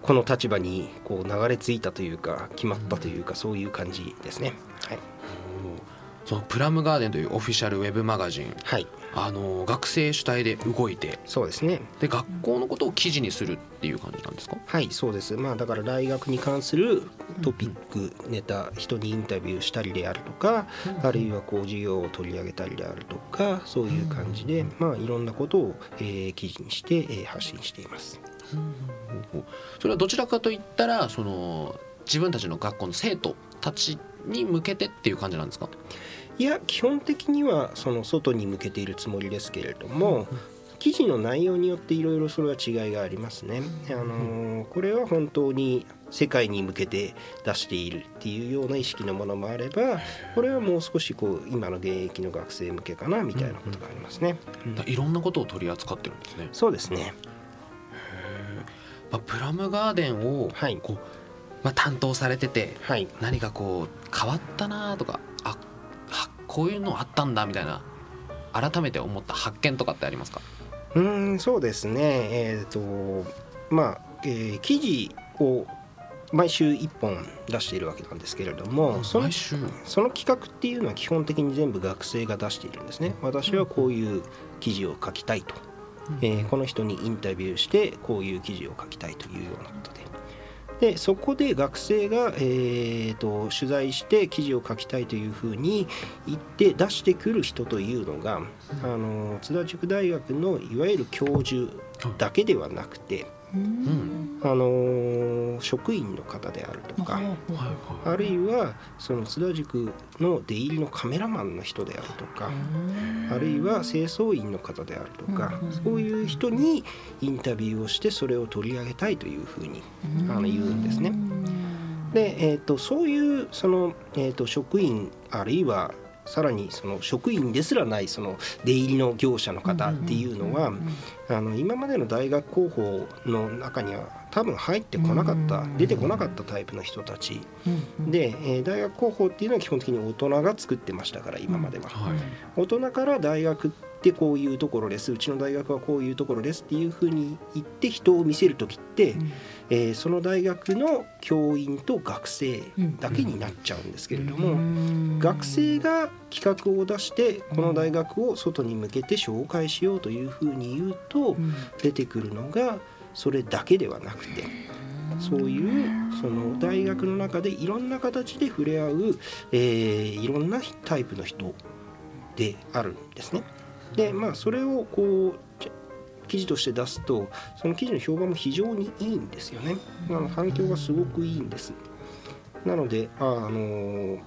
[SPEAKER 7] この立場にこう流れ着いたというか決まったというかそういう感じですね。はい、
[SPEAKER 6] そのプラムガーデンというオフィシャルウェブマガジン。
[SPEAKER 7] はい、
[SPEAKER 6] あの学生主体で動いて。
[SPEAKER 7] そうですね。
[SPEAKER 6] で学校のことを記事にするっていう感じなんですか？
[SPEAKER 7] はいそうです。まあだから大学に関するトピックネタ人にインタビューしたりであるとかあるいはこう授業を取り上げたりであるとかそういう感じでまあいろんなことを、えー記事にして、えー発信しています。
[SPEAKER 6] それはどちらかといったらその自分たちの学校の生徒たちに向けてっていう感じなんですか？
[SPEAKER 7] いや基本的にはその外に向けているつもりですけれども記事の内容によっていろいろそれは違いがありますね。あのーこれは本当に世界に向けて出しているっていうような意識のものもあればこれはもう少しこう今の現役の学生向けかなみたいなことがありますね。
[SPEAKER 6] だいろんなことを取り扱ってるんですね、
[SPEAKER 7] そうですね。
[SPEAKER 6] まあ、プラムガーデンを
[SPEAKER 7] はい。
[SPEAKER 6] こうまあ、担当されてて
[SPEAKER 7] はい。
[SPEAKER 6] 何かこう変わったなとかこういうのあったんだみたいな改めて思った発見とかってありますか？
[SPEAKER 7] うーんそうですね。えっ、とまあ、えー記事を毎週1本出しているわけなんですけれどもそのその企画っていうのは基本的に全部学生が出しているんですね。私はこういう記事を書きたいと、えーこの人にインタビューしてこういう記事を書きたいというようなことででそこで学生が、えー、と取材して記事を書きたいというふうに言って出してくる人というのが、あの津田塾大学のいわゆる教授だけではなくて、
[SPEAKER 6] うん。
[SPEAKER 7] あの職員の方であるとか、あるいはその津田塾の出入りのカメラマンの人であるとか、あるいは清掃員の方であるとか、そういう人にインタビューをしてそれを取り上げたいというふうにあの言うんですね。で、えー、とそういうその、えー、と職員あるいはさらにその職員ですらないその出入りの業者の方っていうのはあの今までの大学広報の中には多分入ってこなかった出てこなかったタイプの人たち。で、えー大学広報っていうのは基本的に大人が作ってましたから今までは。
[SPEAKER 6] はい。
[SPEAKER 7] 大人から大学ってこういうところです。うちの大学はこういうところですっていうふうに言って人を見せる時って、えーその大学の教員と学生だけになっちゃうんですけれども、学生が企画を出してこの大学を外に向けて紹介しようというふうに言うと出てくるのがそれだけではなくて。そういうその大学の中でいろんな形で触れ合う、えーいろんなタイプの人であるんですね。でまあそれをこう記事として出すとその記事の評判も非常にいいんですよね。あの反響がすごくいいんです。なのでああの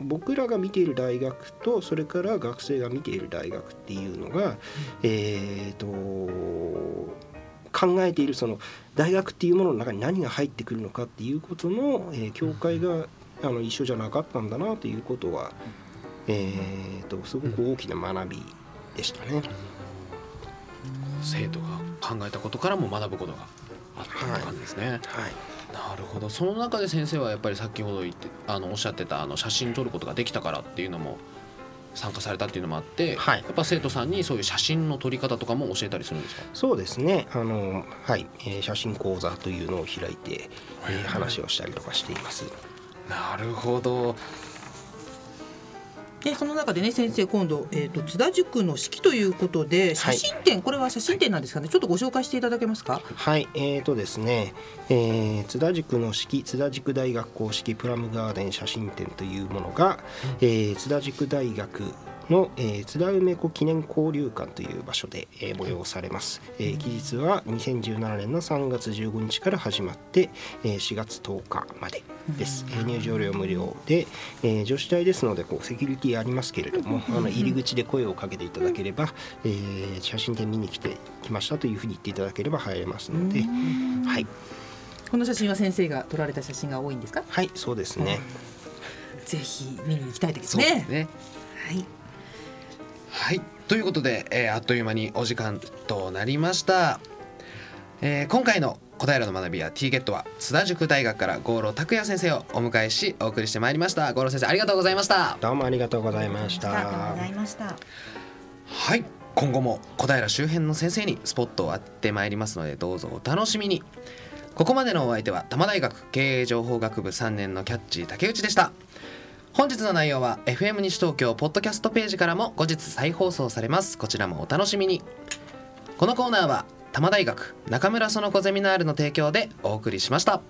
[SPEAKER 7] 僕らが見ている大学とそれから学生が見ている大学っていうのが、えっ、と考えているその大学っていうものの中に何が入ってくるのかっていうことの、えー境界があの一緒じゃなかったんだなということは、えー、とすごく大きな学びでしたね。
[SPEAKER 6] 生徒が考えたことからも学ぶことがあった
[SPEAKER 7] はい
[SPEAKER 6] 感じですね、
[SPEAKER 7] はい。
[SPEAKER 6] なるほど。その中で先生はやっぱり先ほど言ってあのおっしゃってたあの写真撮ることができたからっていうのも参加されたっていうのもあって、
[SPEAKER 7] はい。
[SPEAKER 6] やっぱ生徒さんにそういう写真の撮り方とかも教えたりするんですか？
[SPEAKER 7] そうですね。あの、はい。えー写真講座というのを開いて、えー話をしたりとかしています。
[SPEAKER 6] なるほど
[SPEAKER 1] でその中でね先生今度、えー、と津田塾の式ということで写真展、これは写真展なんですかね？ちょっとご紹介していただけますか？
[SPEAKER 7] はい、えーとですね、えー津田塾の式津田塾大学公式プラムガーデン写真展というものが、えー津田塾大学の、えー津田梅子記念交流館という場所で、えー催されます、えー期日は2017年の3月15日から始まって、えー4月10日までです、えー入場料無料で、えー女子大ですのでこうセキュリティありますけれども、あの入り口で声をかけていただければ、えー写真展見に来てきましたというふうに言っていただければ入れますので、はい、
[SPEAKER 1] この写真は先生が撮られた写真が多いんですか？
[SPEAKER 7] はい、そうですね。
[SPEAKER 1] ぜひ見に行きたいですね。
[SPEAKER 6] ですね。
[SPEAKER 1] はい
[SPEAKER 6] はい。ということで、えーあっという間にお時間となりました、えー今回の小平の学びや T ゲットは津田塾大学から郷路拓也先生をお迎えしお送りしてまいりました。郷路先生ありがとうございました。
[SPEAKER 7] どうもありがとうございました。
[SPEAKER 2] ありがとうございました。
[SPEAKER 6] はい。今後も小平周辺の先生にスポットを当てまいりますのでどうぞお楽しみに。ここまでのお相手は多摩大学経営情報学部3年のキャッチー竹内でした本日の内容は FM 西東京ポッドキャストページからも後日再放送されます。こちらもお楽しみに。このコーナーは多摩大学中村園子ゼミナールの提供でお送りしました。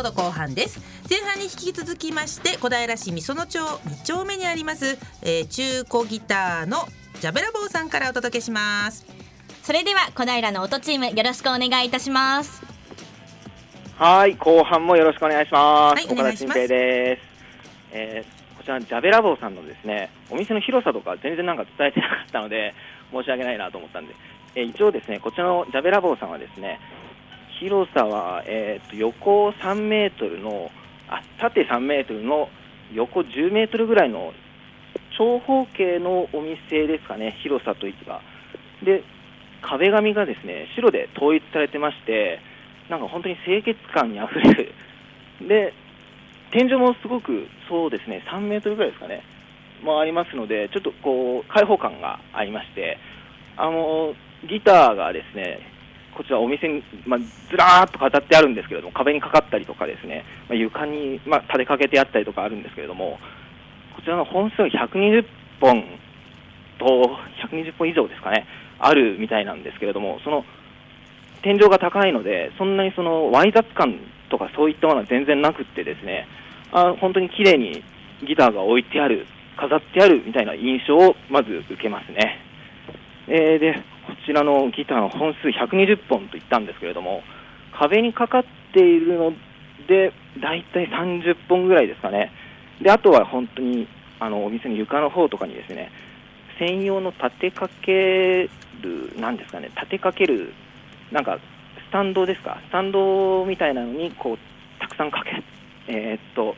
[SPEAKER 1] ート後半です。前半に引き続きまして小平市美園町2丁目にあります、えー中古ギターのジャベラボーさんからお届けします。
[SPEAKER 2] それでは小平の音チームよろしくお願いいたします。
[SPEAKER 4] はい、後半もよろしくお願いします。
[SPEAKER 1] はいお
[SPEAKER 4] 岡田新平です。えーこちらジャベラボーさんのですね、お店の広さとか全然なんか伝えてなかったので申し訳ないなと思ったんで、えー一応ですねこちらのジャベラボーさんはですね広さは、えー、と横3メートルのあ縦3メートルの横10メートルぐらいの長方形のお店ですかね広さと位置が。で壁紙がですね白で統一されてましてなんか本当に清潔感にあふれる。で天井もすごくそうですね3メートルぐらいですかねもありますのでちょっとこう開放感がありましてあのギターがですねこちらお店に、まあ、ずらーっと飾ってあるんですけれども壁にかかったりとかですね、まあ、床に、まあ、立てかけてあったりとかあるんですけれどもこちらの本数120本と120本以上ですかねあるみたいなんですけれどもその天井が高いのでそんなにそのわい雑感とかそういったものは全然なくってですねあ本当に綺麗にギターが置いてある飾ってあるみたいな印象をまず受けますね。えーでこちらのギターの本数120本と言ったんですけれども壁にかかっているのでだいたい30本ぐらいですかね。であとは本当にあのお店の床の方とかにですね専用の立てかけるなんですかね立てかけるなんかスタンドですか？スタンドみたいなのにこうたくさんかけえーっと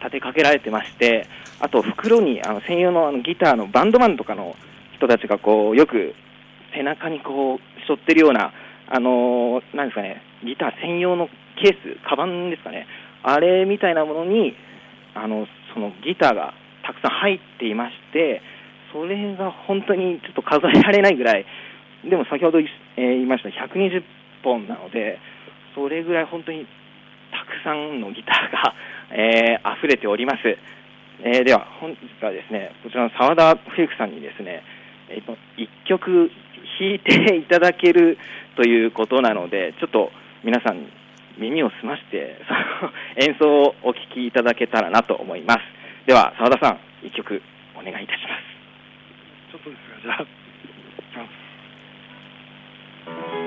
[SPEAKER 4] 立てかけられてましてあと袋にあの専用のあのギターのバンドマンとかの人たちがこうよく背中にこう背負ってるようなあのーなんですかねギター専用のケースカバンですかね。あれみたいなものにあのそのギターがたくさん入っていましてそれが本当にちょっと数えられないぐらい。でも先ほど、え言いました120本なのでそれぐらい本当にたくさんのギターが、えー溢れております、えーでは本日はですねこちらの澤田フェイクさんにですね、えっと1曲弾いていただけるということなのでちょっと皆さん耳を澄ましてその 演奏をお聴きいただけたらなと思います。では澤田さん1曲お願いいたします。
[SPEAKER 5] ちょっとですがじゃあいきます。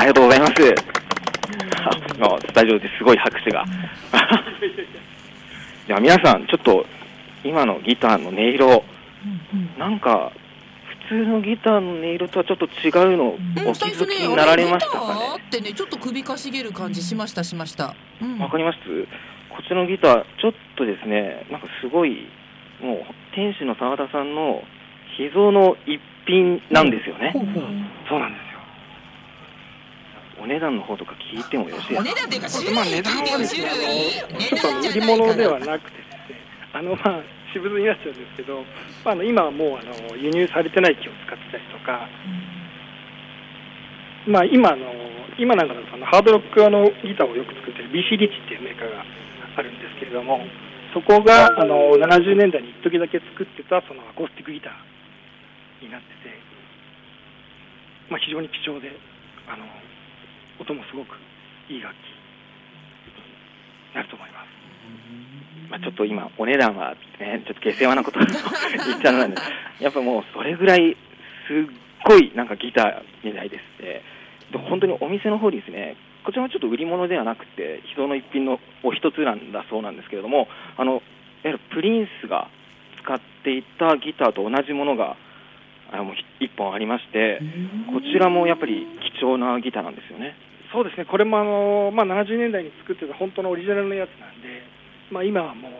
[SPEAKER 4] ありがとうございます。あ今スタジオですごい拍手が。では皆さんちょっと今のギターの音色なんか普通のギターの音色とはちょっと違うのお気づきになられましたかね？
[SPEAKER 1] ってねちょっと首かしげる感じしました。しました。うん。
[SPEAKER 4] わかります？こちらのギター、ちょっとですね、なんかすごい、もう、店主の澤田さんの秘蔵の一品なんですよね。
[SPEAKER 1] ほうほう。
[SPEAKER 4] そうなんです。よ。お値段の方とか聞いてもよろしいですか？
[SPEAKER 1] お値段っていうか種類
[SPEAKER 5] まあ値段はですねちょっと売り物ではなくてですねあのまあ私物になっちゃうんですけど、まあ、あの今はもうあの輸入されてない木を使ってたりとか、まあ、今あの今なんかだとあのハードロックあのギターをよく作ってる BC リッチっていうメーカーがあるんですけれどもそこがあの70年代に一時だけ作ってたそのアコースティックギターになってて、まあ、非常に貴重であの音もすごくいい楽器になると思います。
[SPEAKER 4] まあ、ちょっと今、お値段はね、ちょっと下世話なことを言っちゃうので、やっぱもうそれぐらい、すっごいなんかギターみたいですね。で本当にお店の方にですね、こちらはちょっと売り物ではなくて、秘蔵の一品のお一つなんだそうなんですけれども、あのいわゆるプリンスが使っていたギターと同じものが、あのもう一本ありまして、こちらもやっぱり貴重なギターなんですよね。
[SPEAKER 5] そうですね、これもあの、まあ、70年代に作ってた本当のオリジナルのやつなんで、まあ、今はもう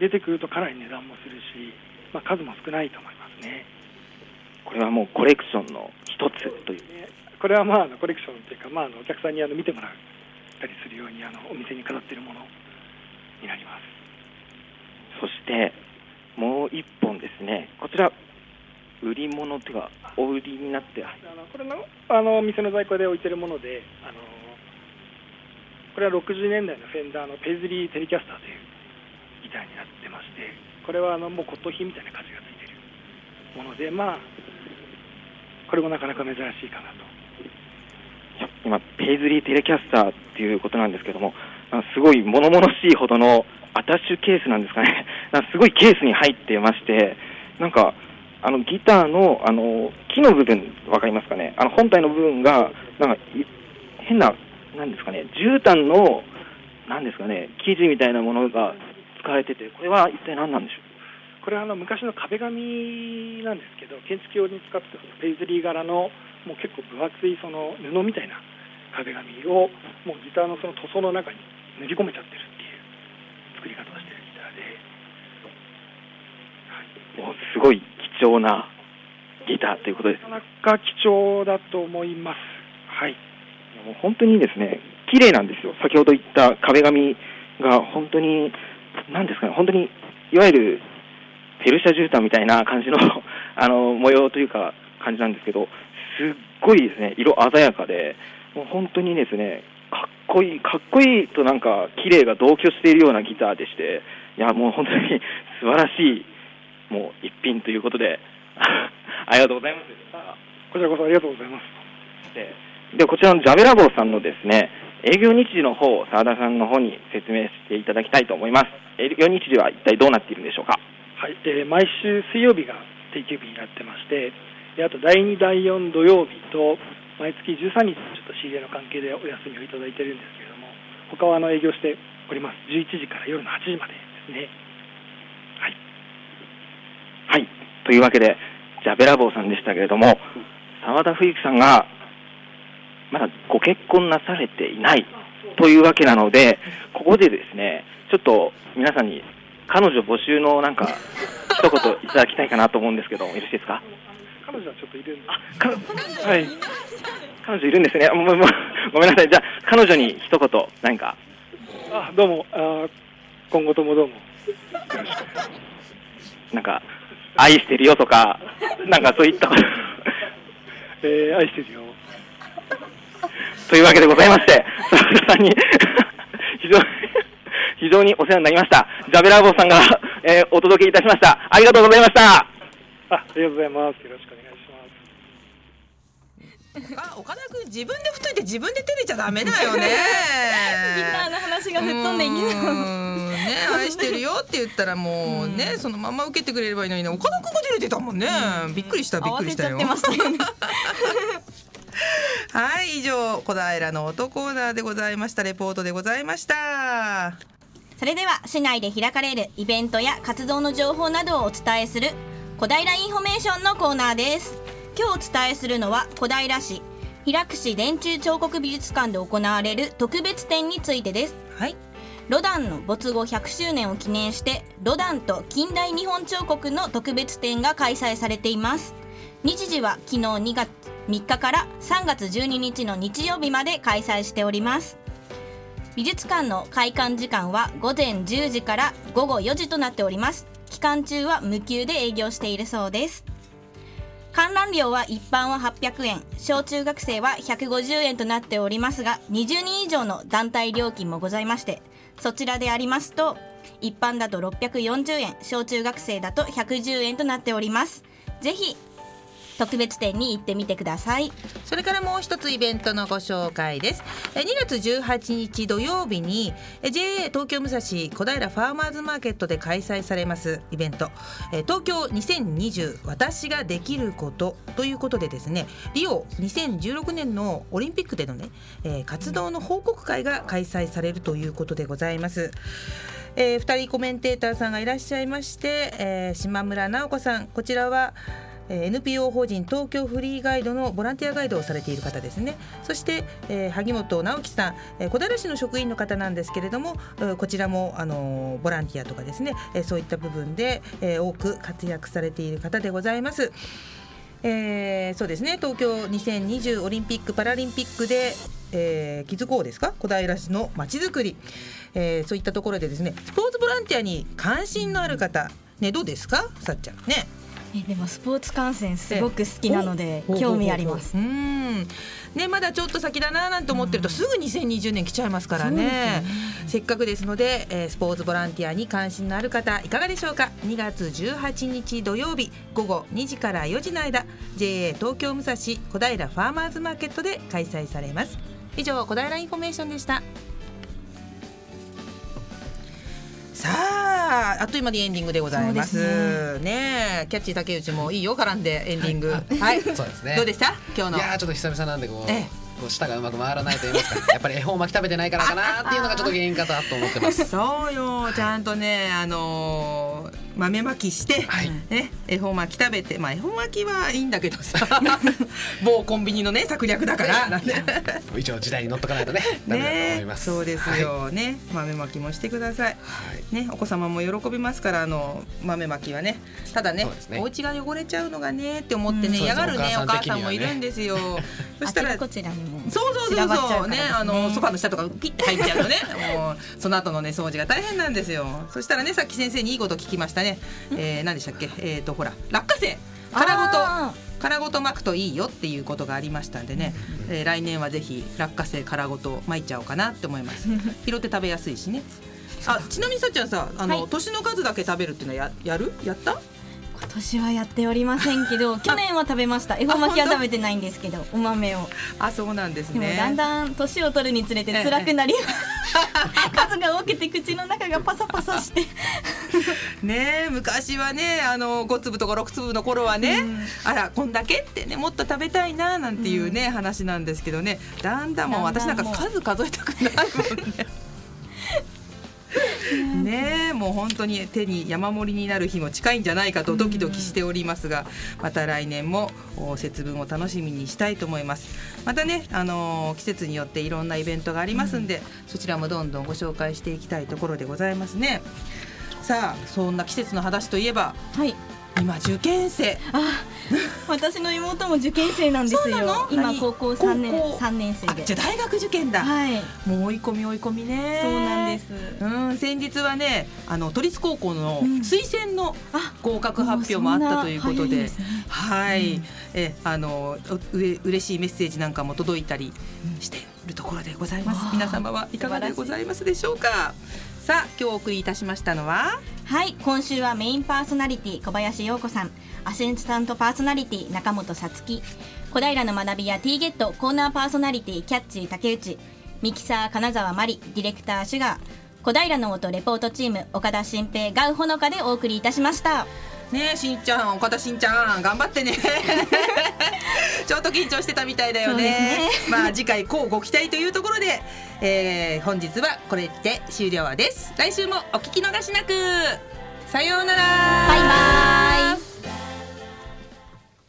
[SPEAKER 5] 出てくるとかなり値段もするし、まあ、数も少ないと思いますね。
[SPEAKER 4] これはもうコレクションの一つという。
[SPEAKER 5] ねこれはまあコレクションというか、まあ、お客さんにあの見てもらうったりするようにあのお店に飾っているものになります
[SPEAKER 4] そしてもう一本ですねこちら売り物というかお売りになって。
[SPEAKER 5] あのこれのあの店の在庫で置いてるものであのこれは60年代のフェンダーのペイズリーテレキャスターというギターになってましてこれはあのもう骨董品みたいな価値がついているものでまあこれもなかなか珍しいかなと。
[SPEAKER 4] いや今ペイズリーテレキャスターっていうことなんですけどもあすごい物々しいほどのアタッシュケースなんですかね。すごいケースに入ってましてなんかあのギターのあの木の部分わかりますかね？あの本体の部分がなんかい変ななんですかね？絨毯のなんですかね？生地みたいなものが使われててこれは一体何なんでしょう？
[SPEAKER 5] これはあの昔の壁紙なんですけど建築用に使ってたペイズリー柄のもう結構分厚いその布みたいな壁紙をもうギターのその塗装の中に塗り込めちゃってるっていう作り方をしてるギターで。
[SPEAKER 4] もうすごい。貴重なギターということです。
[SPEAKER 5] なかなか貴重だと思います。はい。
[SPEAKER 4] もう本当にですね綺麗なんですよ。先ほど言った壁紙が本当に何ですかね本当にいわゆるペルシャ絨毯みたいな感じの あの模様というか感じなんですけどすっごいですね色鮮やかでもう本当にですねかっこいいかっこいいとなんか綺麗が同居しているようなギターでしていやもう本当に素晴らしいもう一品ということで ありがとうございます。
[SPEAKER 5] こちらこそありがとうございます。
[SPEAKER 4] ででこちらのジャベラボーさんのですね営業日時の方を澤田さんの方に説明していただきたいと思います。営業日時は一体どうなっているんでしょうか？
[SPEAKER 5] はい、えー毎週水曜日が定休日になってましてであと第2第4土曜日と毎月13日ちょっと仕入れの関係でお休みをいただいてるんですけれども他はあの営業しております。11時から夜の8時までですね。はい
[SPEAKER 4] はい。というわけでジャベラボーさんでしたけれども澤田冬樹さんがまだご結婚なされていないというわけなのでここでですねちょっと皆さんに彼女募集のなんか一言いただきたいかなと思うんですけどよろしいですか？
[SPEAKER 5] 彼女はちょっといるんで
[SPEAKER 4] かはい。彼女いるんですね。もうもうごめんなさい。じゃあ彼女に一言何か。
[SPEAKER 5] あどうも。あ今後ともどうも。
[SPEAKER 4] なんか愛してるよとかなんかそういった
[SPEAKER 5] えー愛してるよ
[SPEAKER 4] というわけでございまして、澤田さんに非常に非常にお世話になりました。ジャベラーボーさんが、えーお届けいたしました。ありがとうございました。
[SPEAKER 5] あありがとうございますよろしくお願いします
[SPEAKER 1] あ岡田君自分で太いて自分で照れちゃダメだよね。
[SPEAKER 2] ギターの話が吹っ飛んでいき
[SPEAKER 1] う。
[SPEAKER 2] そ
[SPEAKER 1] ね愛してるよって言ったらもうねそのまま受けてくれればいいのにね岡田君が照れてたもんね。びっくりしたびっくりしたよ。はい以上小平の音コーナーでございました。レポートでございました。
[SPEAKER 2] それでは市内で開かれるイベントや活動の情報などをお伝えする小平インフォメーションのコーナーです今日お伝えするのは小平市平櫛田中彫刻美術館で行われる特別展についてです。
[SPEAKER 1] はい。
[SPEAKER 2] ロダンの没後100周年を記念してロダンと近代日本彫刻の特別展が開催されています。日時は昨日2月3日から3月12日の日曜日まで開催しております。美術館の開館時間は午前10時から午後4時となっております。期間中は無休で営業しているそうです観覧料は一般は800円小中学生は150円となっておりますが20人以上の団体料金もございましてそちらでありますと一般だと640円小中学生だと110円となっております。ぜひ特別展に行ってみてください
[SPEAKER 1] それからもう一つイベントのご紹介です。え2月18日土曜日に JA 東京武蔵小平ファーマーズマーケットで開催されますイベントえ東京2020私ができることということでですねリオ2016年のオリンピックでのね、え活動の報告会が開催されるということでございます。えー、2人コメンテーターさんがいらっしゃいまして、えー島村直子さんこちらはえ NPO 法人東京フリーガイドのボランティアガイドをされている方ですね。そして、え萩本直樹さん、え小平市の職員の方なんですけれども、こちらも、あのボランティアとかですね、えそういった部分で、え多く活躍されている方でございます。えーそうですね。東京2020オリンピック・パラリンピックで、えー、気づこうですか？小平市のまちづくり、えーそういったところでですねスポーツボランティアに関心のある方ねどうですか？さっちゃん。ね。
[SPEAKER 2] えでもスポーツ観戦すごく好きなので
[SPEAKER 1] お
[SPEAKER 2] 興味あります。
[SPEAKER 1] ほうん。ねまだちょっと先だななんて思ってるとすぐ2020年来ちゃいますからね,、せっかくですので、えースポーツボランティアに関心のある方いかがでしょうか？2月18日土曜日午後2時から4時の間 JA 東京武蔵小平ファーマーズマーケットで開催されます。以上小平インフォメーションでしたああっという間にエンディングでございます。ね。えキャッチー竹内もいいよ絡んでエンディング。はい、
[SPEAKER 6] そうですね。
[SPEAKER 1] どうでした？今日の。
[SPEAKER 6] いやーちょっと久々なんでこう
[SPEAKER 1] ええ。
[SPEAKER 6] こう舌がうまく回らないと言いますか。やっぱり恵方巻き食べてないからかなっていうのがちょっと原因かなと思ってます。
[SPEAKER 1] そうよ。ちゃんとねあのー豆まきして、
[SPEAKER 6] はい。
[SPEAKER 1] ね恵方巻き食べてまあ恵方巻きはいいんだけどさ。某コンビニのね策略だから。なんで。
[SPEAKER 6] 一応時代に乗っとかないとね。ダメだと思い
[SPEAKER 1] ね
[SPEAKER 6] ます
[SPEAKER 1] そうですよ、ね豆まきもしてください。
[SPEAKER 6] はい。
[SPEAKER 1] ねお子様も喜びますからあの豆まきはね。ただね
[SPEAKER 6] ね。
[SPEAKER 1] お家が汚れちゃうのがねって思ってね、
[SPEAKER 6] うん。
[SPEAKER 1] 嫌がるねお
[SPEAKER 6] 母
[SPEAKER 1] 母さんもいるんですよ。そしたら
[SPEAKER 2] あちらこちらにも
[SPEAKER 1] そうそうそうそう。うね。あのソファの下とかピッて入っちゃうとねもうその後のね掃除が大変なんですよ。そしたらねさっき先生にいいこと聞きましたね、えー、何でしたっけ？えっ、とほら落花生。殻ご
[SPEAKER 2] あ
[SPEAKER 1] と殻ごと巻くといいよっていうことがありましたんでね、えー来年はぜひ落花生殻ごと巻いちゃおうかなって思います。拾って食べやすいしね。あちなみにさっちゃんさあの、
[SPEAKER 2] はい。
[SPEAKER 1] 年の数だけ食べるっていうのはややる？やった？
[SPEAKER 2] 今年はやっておりませんけど 去年は食べました。恵方巻きは食べてないんですけどお豆を。
[SPEAKER 1] あそうなんです
[SPEAKER 2] でも
[SPEAKER 1] ね
[SPEAKER 2] だんだん年を取るにつれて辛くなります。数が多くて口の中がパサパサして。
[SPEAKER 1] ねえ昔はねあの5粒とか6粒の頃はね、あらこんだけってねもっと食べたいななんていうね、話なんですけどね。だんだんもう私なんか数数えたくないもんね。ねえもう本当に手に山盛りになる日も近いんじゃないかとドキドキしておりますがまた来年もお節分を楽しみにしたいと思います。またね、あのー季節によっていろんなイベントがありますんで、そちらもどんどんご紹介していきたいところでございますね。さあそんな季節の話といえば
[SPEAKER 2] はい
[SPEAKER 1] 今受験生。
[SPEAKER 2] 私の妹も受験生なんですよ。今
[SPEAKER 1] 何？
[SPEAKER 2] 高校三年
[SPEAKER 1] 高校？
[SPEAKER 2] 三年生
[SPEAKER 1] じゃあ大学受験だ、
[SPEAKER 2] はい。
[SPEAKER 1] もう追い込み追い込みね。
[SPEAKER 2] そうなんです。
[SPEAKER 1] うん先日はねあの都立高校の
[SPEAKER 2] うん。
[SPEAKER 1] 推薦の
[SPEAKER 2] あ
[SPEAKER 1] 合格発表もあったということで,、
[SPEAKER 2] もうそんね。
[SPEAKER 1] はい、
[SPEAKER 2] うん。
[SPEAKER 1] えあのうれ嬉しいメッセージなんかも届いたりしているところでございます、皆様はいかがでございますでしょうか？さあ今日お送りいたしましたのは？
[SPEAKER 2] はい今週はメインパーソナリティ小林洋子さん。アシスタントパーソナリティ中本さつき。小平の学びや T ゲットコーナーパーソナリティキャッチ竹内。ミキサー金沢真理ディレクターシュガー。小平の音レポートチーム岡田新平ガウほのかでお送りいたしました。
[SPEAKER 1] ねえしんちゃん岡田しんちゃん頑張ってね。ちょっと緊張してたみたいだよね。
[SPEAKER 2] そう
[SPEAKER 1] まあ次回こうご期待というところで、えー本日はこれで終了です。来週もお聞き逃しなく。さようなら。
[SPEAKER 2] バイバイ